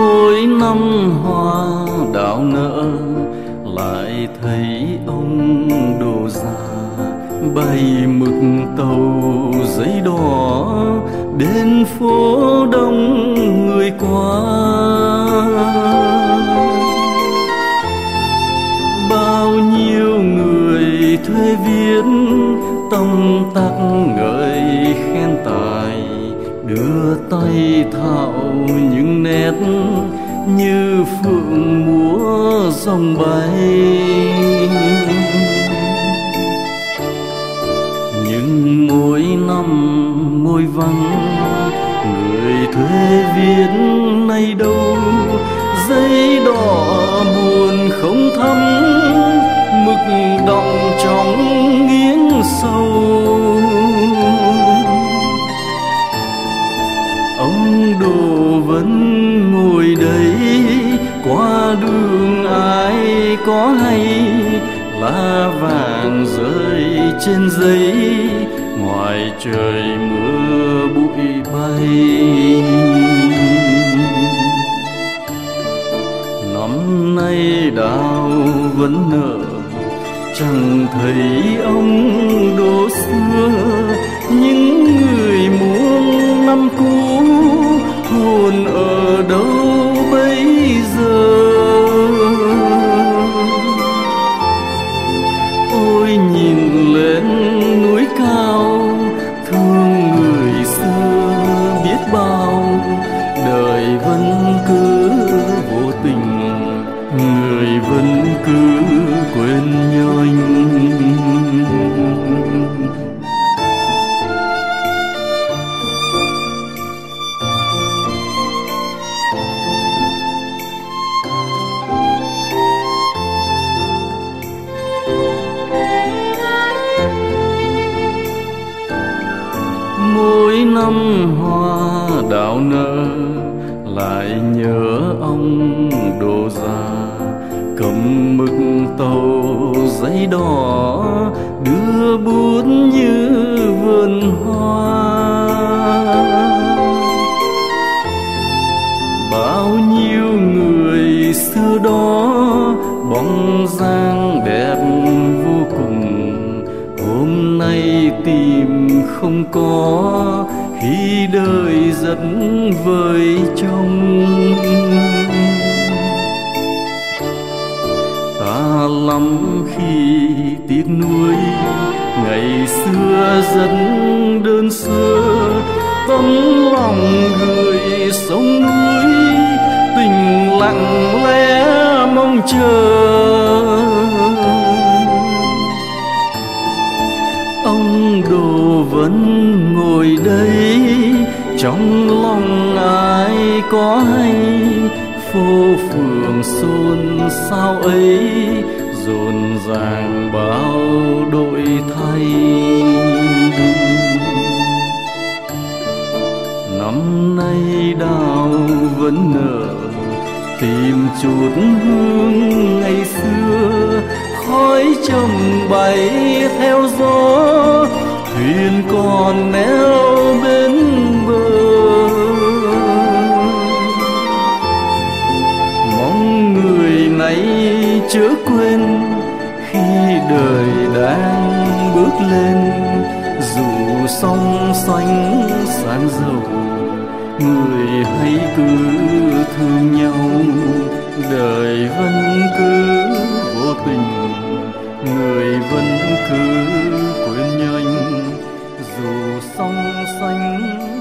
mỗi năm hoa đào nở, lại thấy ông đồ già bay mực tàu giấy đỏ. Đến phố đông người qua, bao nhiêu người thuê viết tâm tắc ngợi đưa tay thạo những nét như phượng múa dòng bay. Nhưng mỗi năm môi vắng, người thuê viết nay đâu? Giấy đỏ buồn không thắm có hay lá vàng rơi trên giấy, ngoài trời mưa bụi bay. Năm nay đào vẫn nở, chẳng thấy ông đồ xưa. Những người muôn năm cũ hồn vẫn cứ quên nhanh mỗi năm hoa đào nở lại nhớ ông đồ già mực tàu giấy đỏ đưa bút như vườn hoa bao nhiêu người xưa đó bóng dáng đẹp vô cùng hôm nay tìm không có, khi đời dẫn vời trong. Khi tiếc nuối. Ngày xưa rất đơn sơ, tấm lòng người sông núi, tình lặng lẽ mong chờ. Ông đồ vẫn ngồi đây, trong lòng ai có hay? Phố phường xôn sao ấy rộn ràng bao đổi thay. Năm nay đào vẫn nở, tìm chút hương ngày xưa. Khói trầm bay theo gió, thuyền còn neo chớ quên, khi đời đang bước lên, dù sông xanh sáng dầu, người hãy cứ thương nhau, đời vẫn cứ vô tình, người vẫn cứ quên nhanh dù sông xanh